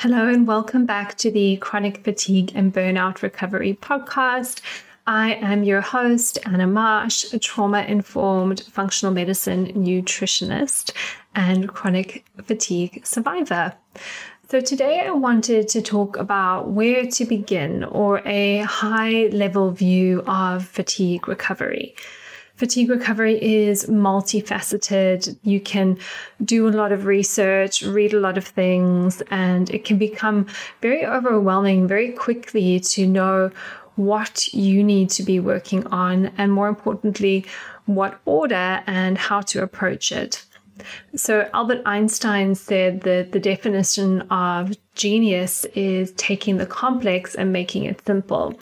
Hello, and welcome back to the Chronic Fatigue and Burnout Recovery podcast. I am your host, Anna Marsh, a trauma informed functional medicine nutritionist and chronic fatigue survivor. So, today I wanted to talk about where to begin or a high level view of fatigue recovery. Fatigue recovery is multifaceted. You can do a lot of research, read a lot of things, and it can become very overwhelming very quickly to know what you need to be working on, and more importantly, what order and how to approach it. So, Albert Einstein said that the definition of genius is taking the complex and making it simple.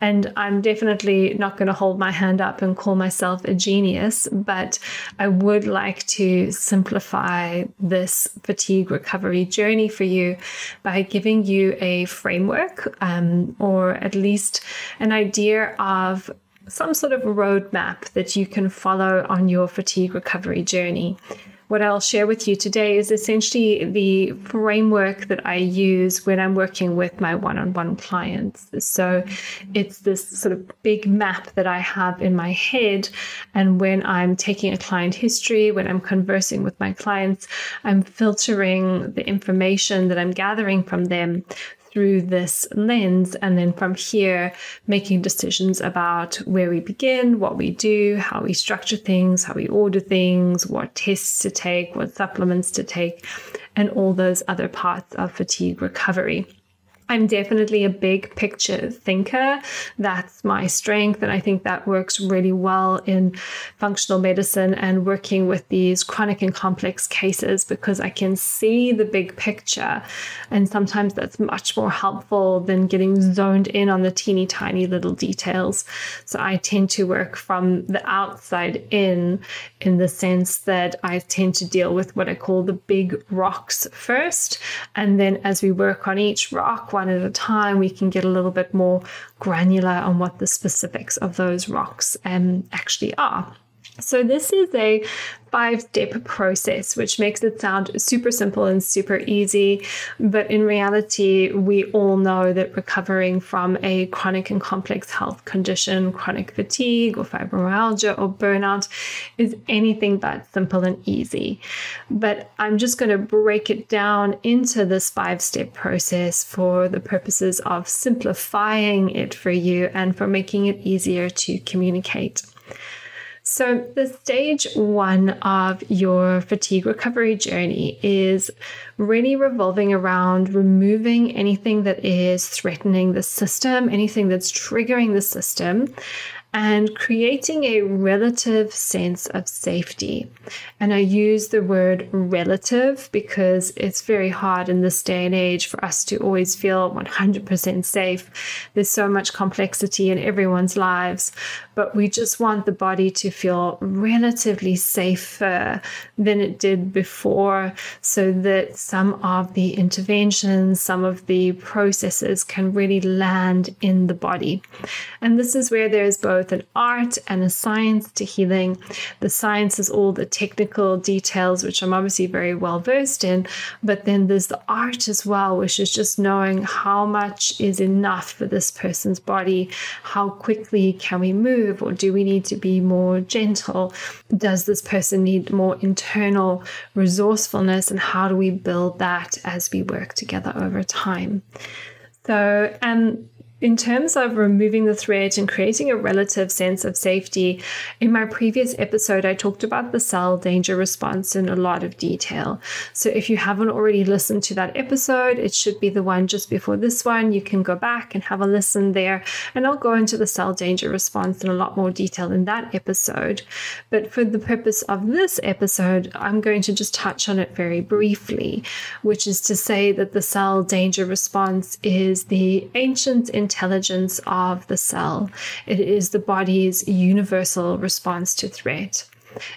And I'm definitely not going to hold my hand up and call myself a genius, but I would like to simplify this fatigue recovery journey for you by giving you a framework um, or at least an idea of some sort of roadmap that you can follow on your fatigue recovery journey what I'll share with you today is essentially the framework that I use when I'm working with my one on one clients. So it's this sort of big map that I have in my head. And when I'm taking a client history, when I'm conversing with my clients, I'm filtering the information that I'm gathering from them through this lens. And then from here, making decisions about where we begin, what we do, how we structure things, how we order things, what tests to take, what supplements to take, and all those other parts of fatigue recovery. I'm definitely a big picture thinker. That's my strength. And I think that works really well in functional medicine and working with these chronic and complex cases because I can see the big picture. And sometimes that's much more helpful than getting zoned in on the teeny tiny little details. So I tend to work from the outside in, in the sense that I tend to deal with what I call the big rocks first. And then as we work on each rock, one at a time, we can get a little bit more granular on what the specifics of those rocks um, actually are. So, this is a five step process, which makes it sound super simple and super easy. But in reality, we all know that recovering from a chronic and complex health condition, chronic fatigue or fibromyalgia or burnout, is anything but simple and easy. But I'm just going to break it down into this five step process for the purposes of simplifying it for you and for making it easier to communicate. So, the stage one of your fatigue recovery journey is really revolving around removing anything that is threatening the system, anything that's triggering the system, and creating a relative sense of safety. And I use the word relative because it's very hard in this day and age for us to always feel 100% safe. There's so much complexity in everyone's lives, but we just want the body to feel relatively safer than it did before so that some of the interventions, some of the processes can really land in the body. And this is where there's both both an art and a science to healing. The science is all the technical details, which I'm obviously very well versed in, but then there's the art as well, which is just knowing how much is enough for this person's body, how quickly can we move, or do we need to be more gentle? Does this person need more internal resourcefulness, and how do we build that as we work together over time? So, um, in terms of removing the threat and creating a relative sense of safety, in my previous episode, I talked about the cell danger response in a lot of detail. So if you haven't already listened to that episode, it should be the one just before this one. You can go back and have a listen there. And I'll go into the cell danger response in a lot more detail in that episode. But for the purpose of this episode, I'm going to just touch on it very briefly, which is to say that the cell danger response is the ancient intelligence of the cell. It is the body's universal response to threat.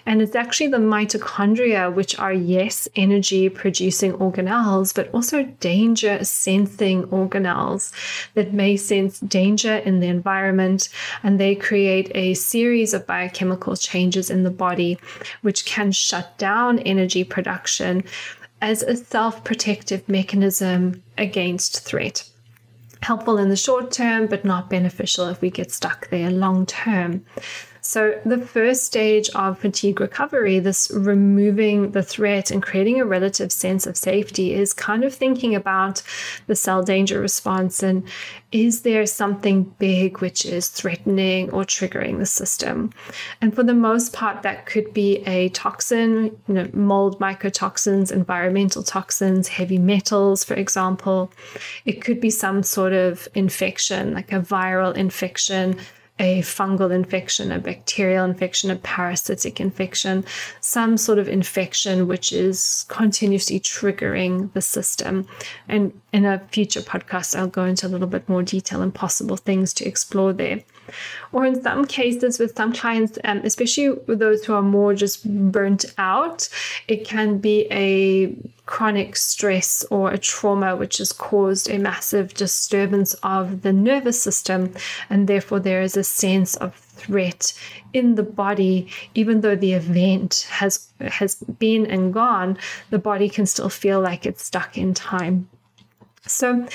And it's actually the mitochondria, which are, yes, energy producing organelles, but also danger sensing organelles that may sense danger in the environment. And they create a series of biochemical changes in the body, which can shut down energy production as a self protective mechanism against threat. Helpful in the short term, but not beneficial if we get stuck there long term. So, the first stage of fatigue recovery, this removing the threat and creating a relative sense of safety, is kind of thinking about the cell danger response and is there something big which is threatening or triggering the system? And for the most part, that could be a toxin, you know, mold mycotoxins, environmental toxins, heavy metals, for example. It could be some sort of infection, like a viral infection a fungal infection, a bacterial infection, a parasitic infection, some sort of infection which is continuously triggering the system. And in a future podcast, I'll go into a little bit more detail and possible things to explore there. Or in some cases, with some clients, um, especially with those who are more just burnt out, it can be a chronic stress or a trauma which has caused a massive disturbance of the nervous system. And therefore, there is a sense of threat in the body even though the event has has been and gone the body can still feel like it's stuck in time so,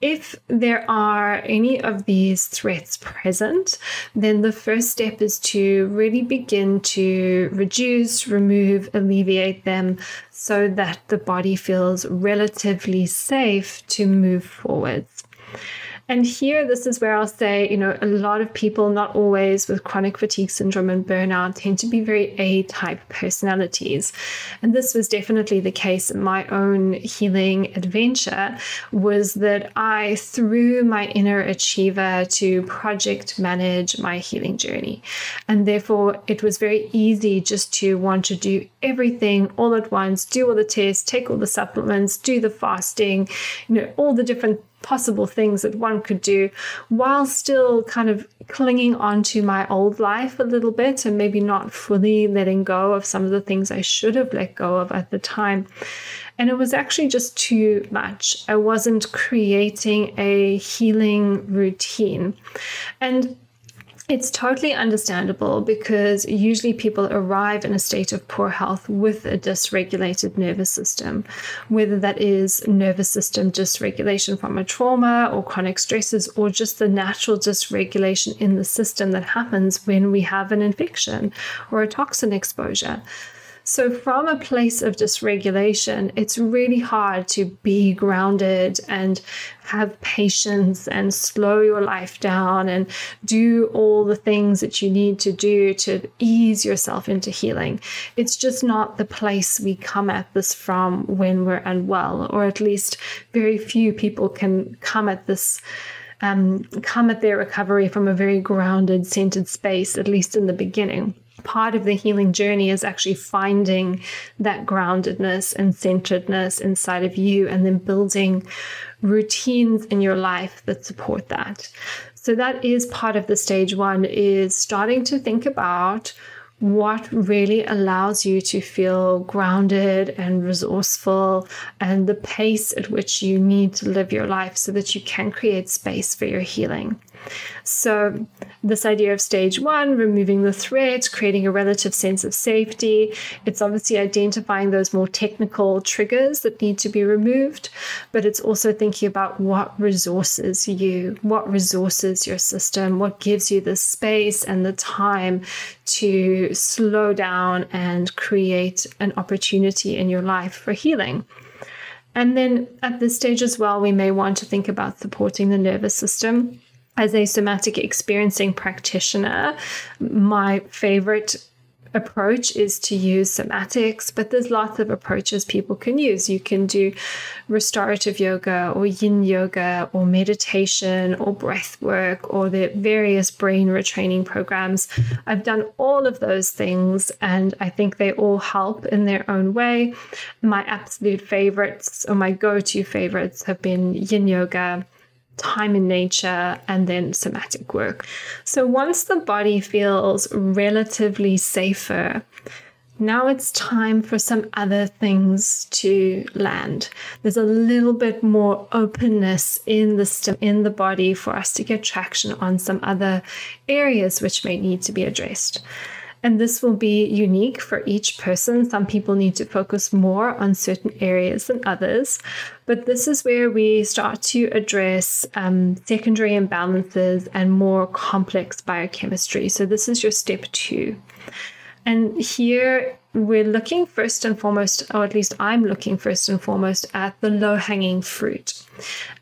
if there are any of these threats present, then the first step is to really begin to reduce, remove, alleviate them so that the body feels relatively safe to move forwards. And here, this is where I'll say, you know, a lot of people, not always with chronic fatigue syndrome and burnout, tend to be very A type personalities. And this was definitely the case in my own healing adventure, was that I, through my inner achiever, to project manage my healing journey. And therefore, it was very easy just to want to do everything all at once, do all the tests, take all the supplements, do the fasting, you know, all the different possible things that one could do while still kind of clinging on to my old life a little bit and maybe not fully letting go of some of the things I should have let go of at the time. And it was actually just too much. I wasn't creating a healing routine. And it's totally understandable because usually people arrive in a state of poor health with a dysregulated nervous system, whether that is nervous system dysregulation from a trauma or chronic stresses or just the natural dysregulation in the system that happens when we have an infection or a toxin exposure. So, from a place of dysregulation, it's really hard to be grounded and have patience and slow your life down and do all the things that you need to do to ease yourself into healing. It's just not the place we come at this from when we're unwell, or at least very few people can come at this. Um, come at their recovery from a very grounded, centered space, at least in the beginning part of the healing journey is actually finding that groundedness and centeredness inside of you and then building routines in your life that support that. So that is part of the stage 1 is starting to think about what really allows you to feel grounded and resourceful and the pace at which you need to live your life so that you can create space for your healing. So, this idea of stage one, removing the threat, creating a relative sense of safety, it's obviously identifying those more technical triggers that need to be removed, but it's also thinking about what resources you, what resources your system, what gives you the space and the time to slow down and create an opportunity in your life for healing. And then at this stage as well, we may want to think about supporting the nervous system as a somatic experiencing practitioner, my favorite approach is to use somatics, but there's lots of approaches people can use. You can do restorative yoga or yin yoga or meditation or breath work or the various brain retraining programs. I've done all of those things and I think they all help in their own way. My absolute favorites or my go to favorites have been yin yoga time in nature, and then somatic work. So once the body feels relatively safer, now it's time for some other things to land. There's a little bit more openness in the in the body for us to get traction on some other areas which may need to be addressed. And this will be unique for each person. Some people need to focus more on certain areas than others. But this is where we start to address um, secondary imbalances and more complex biochemistry. So, this is your step two. And here we're looking first and foremost, or at least I'm looking first and foremost at the low hanging fruit.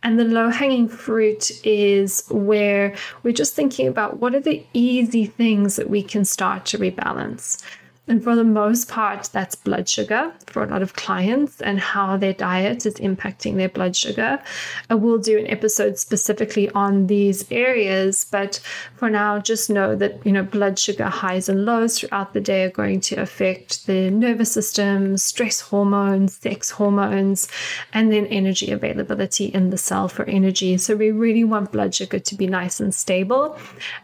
And the low hanging fruit is where we're just thinking about what are the easy things that we can start to rebalance. And for the most part, that's blood sugar for a lot of clients and how their diet is impacting their blood sugar. I will do an episode specifically on these areas, but for now, just know that, you know, blood sugar highs and lows throughout the day are going to affect the nervous system, stress hormones, sex hormones, and then energy availability in the cell for energy. So we really want blood sugar to be nice and stable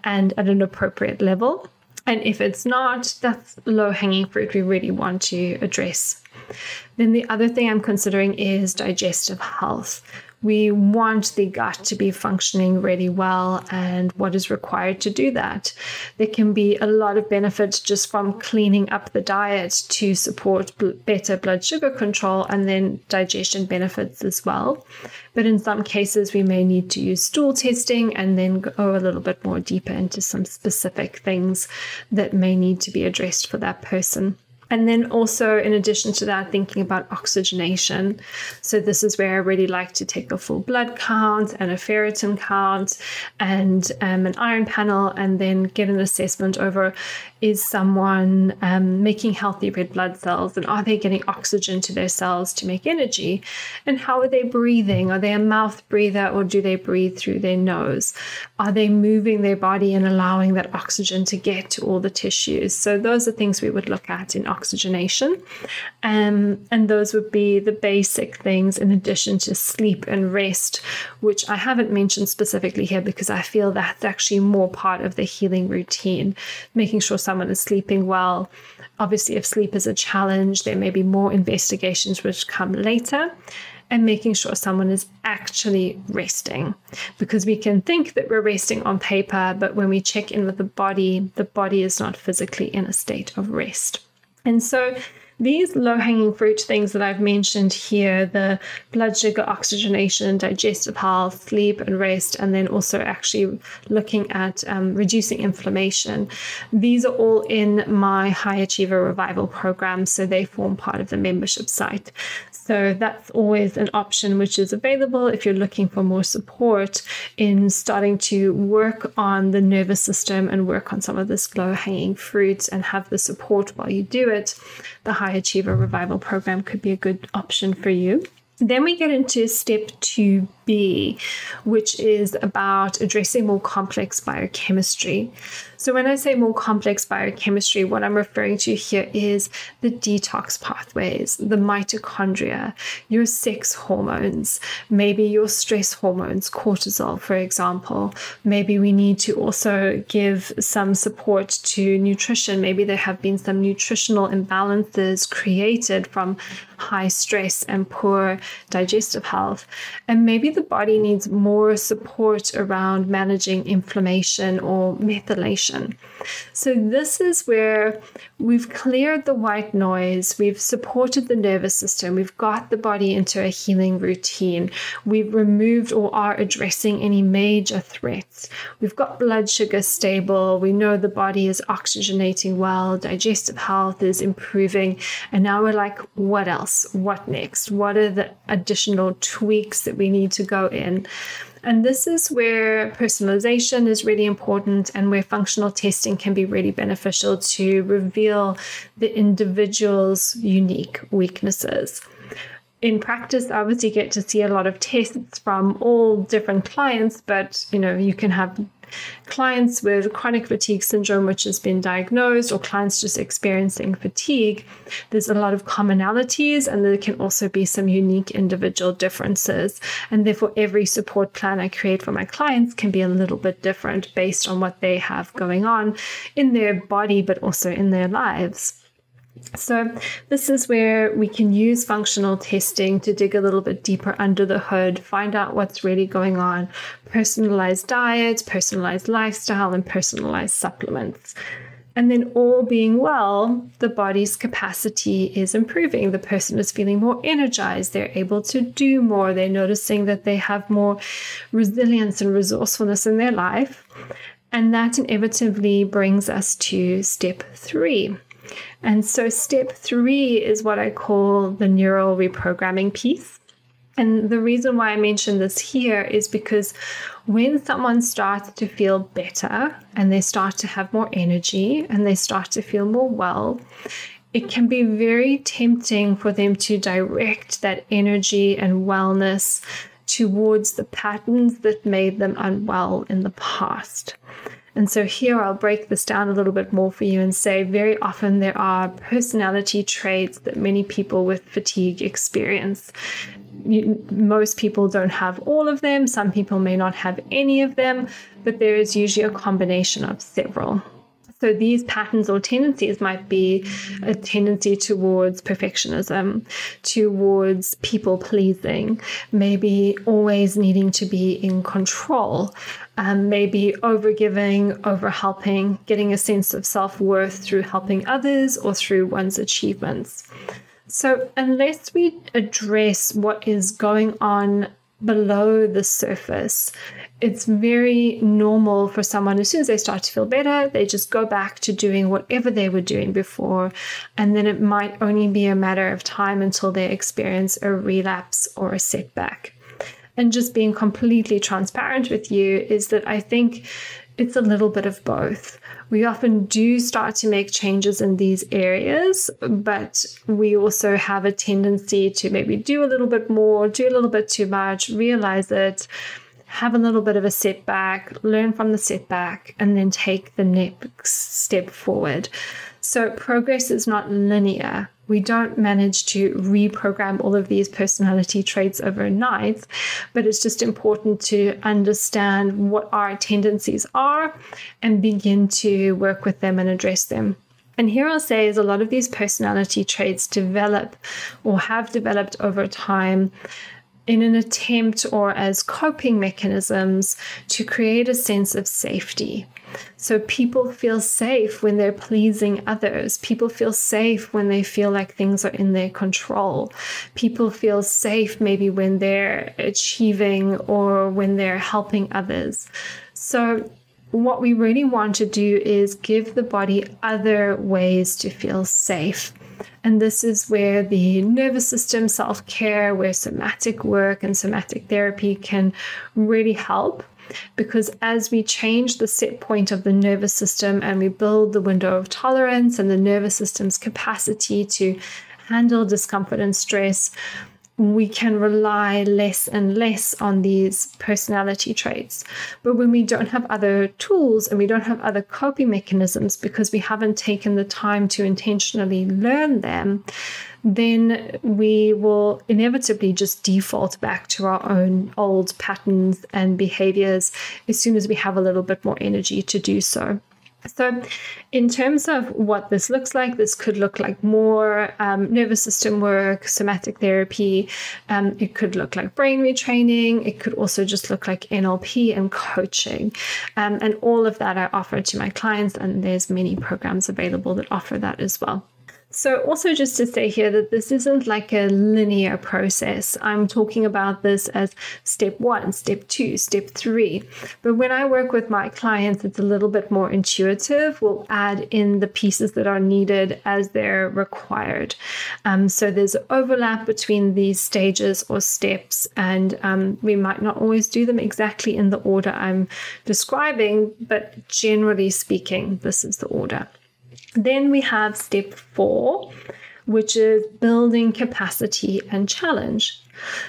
and at an appropriate level. And if it's not, that's low hanging fruit we really want to address. Then the other thing I'm considering is digestive health. We want the gut to be functioning really well, and what is required to do that. There can be a lot of benefits just from cleaning up the diet to support better blood sugar control and then digestion benefits as well. But in some cases, we may need to use stool testing and then go a little bit more deeper into some specific things that may need to be addressed for that person. And then also, in addition to that, thinking about oxygenation. So, this is where I really like to take a full blood count and a ferritin count and um, an iron panel, and then get an assessment over is someone um, making healthy red blood cells and are they getting oxygen to their cells to make energy? And how are they breathing? Are they a mouth breather or do they breathe through their nose? Are they moving their body and allowing that oxygen to get to all the tissues? So, those are things we would look at in oxygenation. Um, and those would be the basic things in addition to sleep and rest, which I haven't mentioned specifically here because I feel that's actually more part of the healing routine, making sure someone is sleeping well. Obviously, if sleep is a challenge, there may be more investigations which come later and making sure someone is actually resting. Because we can think that we're resting on paper, but when we check in with the body, the body is not physically in a state of rest. And so these low hanging fruit things that I've mentioned here the blood sugar, oxygenation, digestive health, sleep and rest, and then also actually looking at um, reducing inflammation these are all in my High Achiever Revival program. So they form part of the membership site. So that's always an option which is available if you're looking for more support in starting to work on the nervous system and work on some of this low hanging fruit and have the support while you do it. The High Achiever Revival Program could be a good option for you. Then we get into step 2B, which is about addressing more complex biochemistry. So, when I say more complex biochemistry, what I'm referring to here is the detox pathways, the mitochondria, your sex hormones, maybe your stress hormones, cortisol, for example. Maybe we need to also give some support to nutrition. Maybe there have been some nutritional imbalances created from high stress and poor digestive health. And maybe the body needs more support around managing inflammation or methylation so, this is where we've cleared the white noise, we've supported the nervous system, we've got the body into a healing routine, we've removed or are addressing any major threats, we've got blood sugar stable, we know the body is oxygenating well, digestive health is improving, and now we're like, what else? What next? What are the additional tweaks that we need to go in? And this is where personalization is really important and where functional testing can be really beneficial to reveal the individual's unique weaknesses. In practice, I obviously get to see a lot of tests from all different clients, but you know, you can have clients with chronic fatigue syndrome, which has been diagnosed, or clients just experiencing fatigue, there's a lot of commonalities and there can also be some unique individual differences. And therefore, every support plan I create for my clients can be a little bit different based on what they have going on in their body, but also in their lives. So, this is where we can use functional testing to dig a little bit deeper under the hood, find out what's really going on, personalized diets, personalized lifestyle, and personalized supplements. And then, all being well, the body's capacity is improving. The person is feeling more energized. They're able to do more. They're noticing that they have more resilience and resourcefulness in their life. And that inevitably brings us to step three. And so, step three is what I call the neural reprogramming piece. And the reason why I mention this here is because when someone starts to feel better and they start to have more energy and they start to feel more well, it can be very tempting for them to direct that energy and wellness towards the patterns that made them unwell in the past. And so here I'll break this down a little bit more for you and say very often there are personality traits that many people with fatigue experience. You, most people don't have all of them, some people may not have any of them, but there is usually a combination of several. So these patterns or tendencies might be a tendency towards perfectionism, towards people pleasing, maybe always needing to be in control, um, maybe over giving, over helping, getting a sense of self worth through helping others or through one's achievements. So, unless we address what is going on below the surface. It's very normal for someone, as soon as they start to feel better, they just go back to doing whatever they were doing before. And then it might only be a matter of time until they experience a relapse or a setback. And just being completely transparent with you is that I think it's a little bit of both. We often do start to make changes in these areas, but we also have a tendency to maybe do a little bit more, do a little bit too much, realize it, have a little bit of a setback, learn from the setback, and then take the next step forward. So progress is not linear. We don't manage to reprogram all of these personality traits overnight, but it's just important to understand what our tendencies are and begin to work with them and address them. And here I'll say is a lot of these personality traits develop or have developed over time in an attempt or as coping mechanisms to create a sense of safety. So people feel safe when they're pleasing others. People feel safe when they feel like things are in their control. People feel safe maybe when they're achieving or when they're helping others. So what we really want to do is give the body other ways to feel safe. And this is where the nervous system self care, where somatic work and somatic therapy can really help. Because as we change the set point of the nervous system and we build the window of tolerance and the nervous system's capacity to handle discomfort and stress, we can rely less and less on these personality traits. But when we don't have other tools and we don't have other coping mechanisms because we haven't taken the time to intentionally learn them, then we will inevitably just default back to our own old patterns and behaviors as soon as we have a little bit more energy to do so. So, in terms of what this looks like, this could look like more um, nervous system work, somatic therapy. Um, it could look like brain retraining. It could also just look like NLP and coaching. Um, and all of that I offer to my clients, and there's many programs available that offer that as well. So, also just to say here that this isn't like a linear process. I'm talking about this as step one, step two, step three. But when I work with my clients, it's a little bit more intuitive. We'll add in the pieces that are needed as they're required. Um, so, there's overlap between these stages or steps, and um, we might not always do them exactly in the order I'm describing, but generally speaking, this is the order. Then we have step four, which is building capacity and challenge.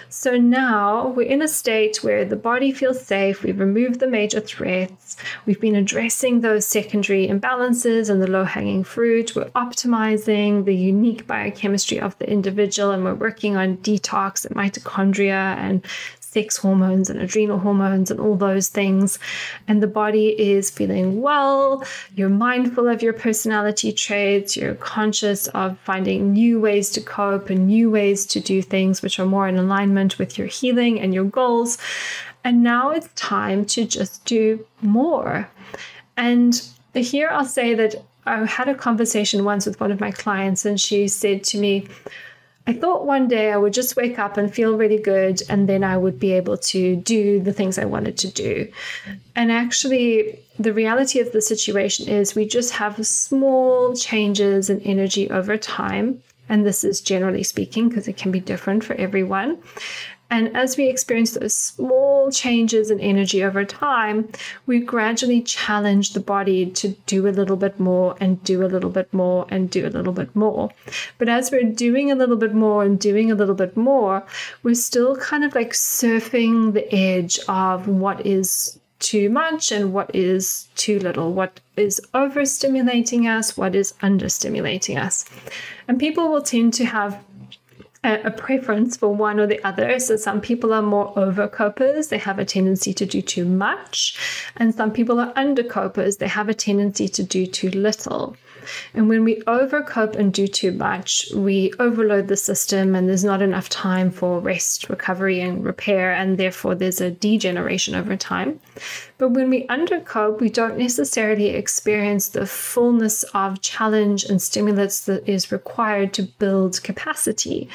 So now we're in a state where the body feels safe, we've removed the major threats, we've been addressing those secondary imbalances and the low hanging fruit, we're optimizing the unique biochemistry of the individual, and we're working on detox and mitochondria and sex hormones and adrenal hormones and all those things. And the body is feeling well. You're mindful of your personality traits. You're conscious of finding new ways to cope and new ways to do things which are more in alignment with your healing and your goals. And now it's time to just do more. And here I'll say that I had a conversation once with one of my clients, and she said to me, I thought one day I would just wake up and feel really good, and then I would be able to do the things I wanted to do. And actually, the reality of the situation is we just have small changes in energy over time. And this is generally speaking, because it can be different for everyone. And as we experience those small changes in energy over time, we gradually challenge the body to do a little bit more and do a little bit more and do a little bit more. But as we're doing a little bit more and doing a little bit more, we're still kind of like surfing the edge of what is too much and what is too little, what is overstimulating us, what is understimulating us. And people will tend to have a, preference for one or the other. So some people are more overcopers, they have a tendency to do too much, and some people are undercopers, they have a tendency to do too little. And when we overcope and do too much, we overload the system and there's not enough time for rest, recovery, and repair, and therefore there's a degeneration over time. But when we undercope, we don't necessarily experience the fullness of challenge and stimulus that is required to build capacity.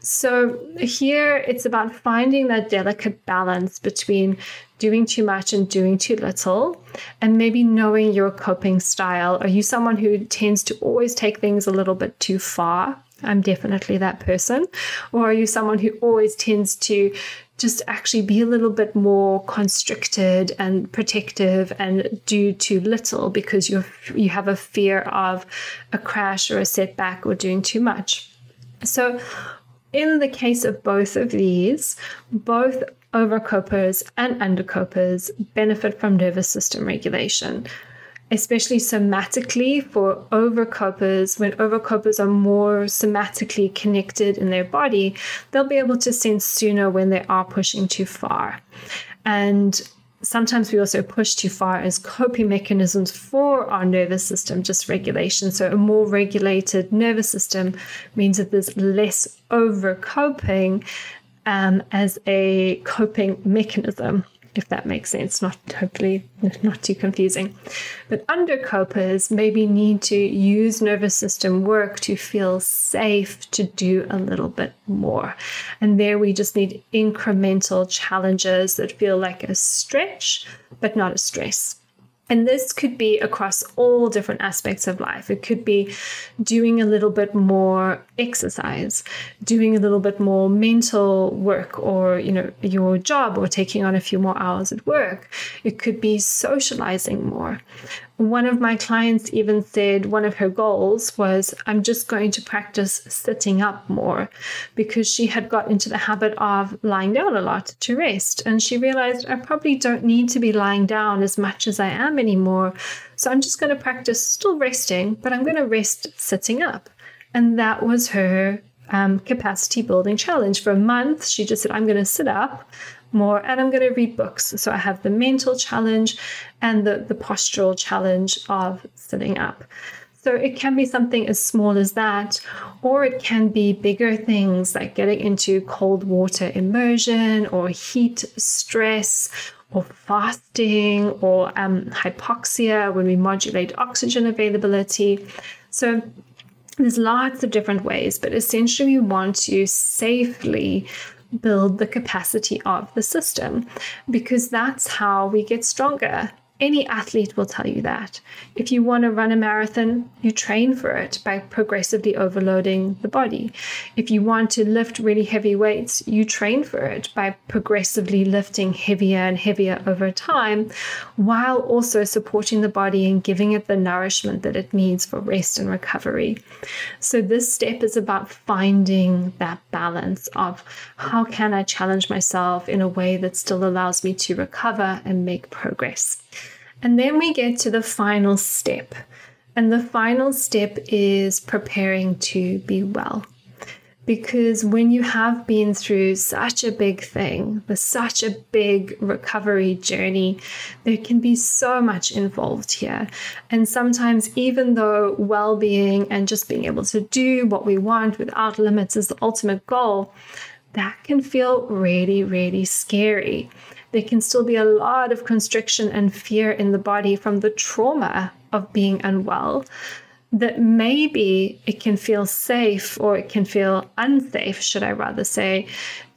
So here it's about finding that delicate balance between doing too much and doing too little, and maybe knowing your coping style. Are you someone who tends to always take things a little bit too far? I'm definitely that person. Or are you someone who always tends to just actually be a little bit more constricted and protective and do too little because you you have a fear of a crash or a setback or doing too much. So in the case of both of these, both overcopers and undercopers benefit from nervous system regulation, especially somatically for overcopers. When overcopers are more somatically connected in their body, they'll be able to sense sooner when they are pushing too far. And sometimes we also push too far as coping mechanisms for our nervous system dysregulation. So, a more regulated nervous system means that there's less over coping um, as a coping mechanism if that makes sense. Not hopefully not too confusing. But undercopers maybe need to use nervous system work to feel safe to do a little bit more. And there we just need incremental challenges that feel like a stretch, but not a stress. And this could be across all different aspects of life. It could be doing a little bit more exercise, doing a little bit more mental work or, you know, your job or taking on a few more hours at work. It could be socializing more. One of my clients even said one of her goals was, I'm just going to practice sitting up more because she had got into the habit of lying down a lot to rest. And she realized, I probably don't need to be lying down as much as I am anymore. So I'm just going to practice still resting, but I'm going to rest sitting up. And that was her um, capacity building challenge. For a month, she just said, I'm going to sit up more and I'm going to read books. So I have the mental challenge and the, the postural challenge of sitting up. So it can be something as small as that, or it can be bigger things like getting into cold water immersion or heat stress or fasting or um, hypoxia when we modulate oxygen availability. So there's lots of different ways, but essentially we want to safely build the capacity of the system because that's how we get stronger. Any athlete will tell you that. If you want to run a marathon, you train for it by progressively overloading the body. If you want to lift really heavy weights, you train for it by progressively lifting heavier and heavier over time, while also supporting the body and giving it the nourishment that it needs for rest and recovery. So, this step is about finding that balance of how can I challenge myself in a way that still allows me to recover and make progress. And then we get to the final step. And the final step is preparing to be well. Because when you have been through such a big thing, such a big recovery journey, there can be so much involved here. And sometimes, even though well being and just being able to do what we want without limits is the ultimate goal, that can feel really, really scary there can still be a lot of constriction and fear in the body from the trauma of being unwell that maybe it can feel safe or it can feel unsafe, should I rather say,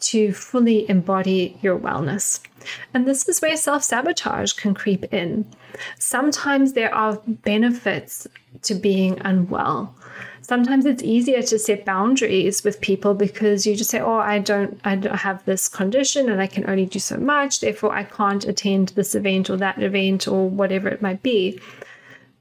to fully embody your wellness. And this is where self sabotage can creep in. Sometimes there are benefits to being unwell. Sometimes it's easier to set boundaries with people because you just say, "Oh, I don't, I don't have this condition, and I can only do so much. Therefore, I can't attend this event or that event or whatever it might be."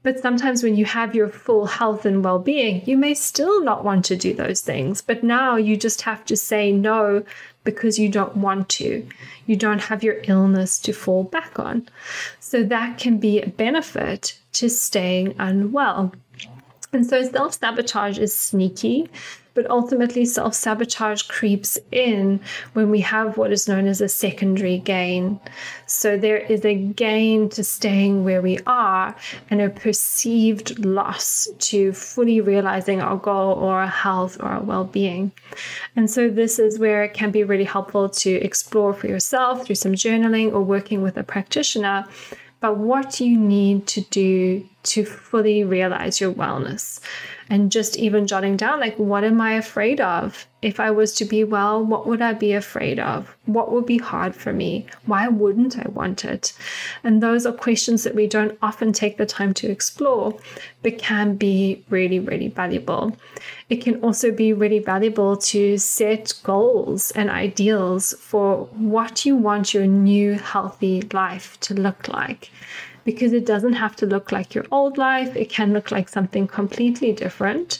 But sometimes when you have your full health and well being, you may still not want to do those things. But now you just have to say no because you don't want to. You don't have your illness to fall back on. So that can be a benefit to staying unwell. And so self sabotage is sneaky but ultimately, self sabotage creeps in when we have what is known as a secondary gain. So there is a gain to staying where we are and a perceived loss to fully realizing our goal or our health or our well being. And so this is where it can be really helpful to explore for yourself through some journaling or working with a practitioner but what you need to do to fully realize your wellness. And just even jotting down like what am i afraid of if i was to be well what would i be afraid of? What would be hard for me? Why wouldn't i want it? And those are questions that we don't often take the time to explore but can be really really valuable. It can also be really valuable to set goals and ideals for what you want your new healthy life to look like because it doesn't have to look like your old life. It can look like something completely different.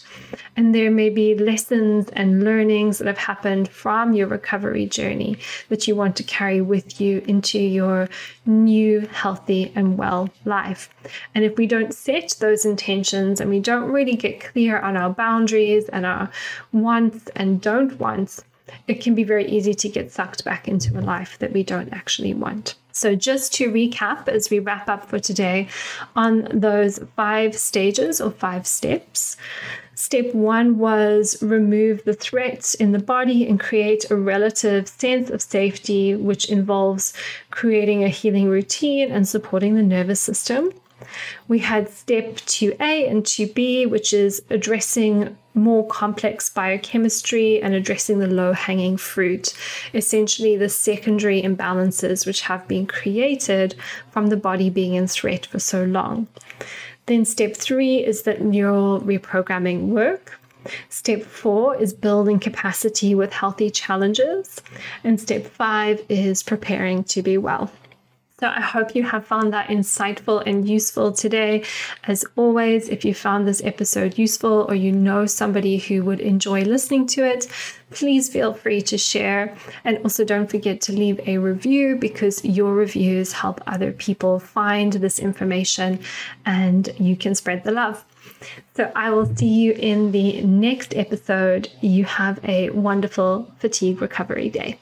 And there may be lessons and learnings that have happened from your recovery journey that you want to carry with you into your new, healthy, and well life. And if we don't set those intentions and we don't really get clear on our boundaries and our wants and don't wants, it can be very easy to get sucked back into a life that we don't actually want. So, just to recap as we wrap up for today on those five stages or five steps. Step one was remove the threats in the body and create a relative sense of safety, which involves creating a healing routine and supporting the nervous system. We had step 2A and 2B, which is addressing more complex biochemistry and addressing the low hanging fruit, essentially the secondary imbalances which have been created from the body being in threat for so long. Then, step three is that neural reprogramming work. Step four is building capacity with healthy challenges. And step five is preparing to be well. So I hope you have found that insightful and useful today. As always, if you found this episode useful or you know somebody who would enjoy listening to it, please feel free to share. And also don't forget to leave a review because your reviews help other people find this information and you can spread the love. So I will see you in the next episode. You have a wonderful fatigue recovery day.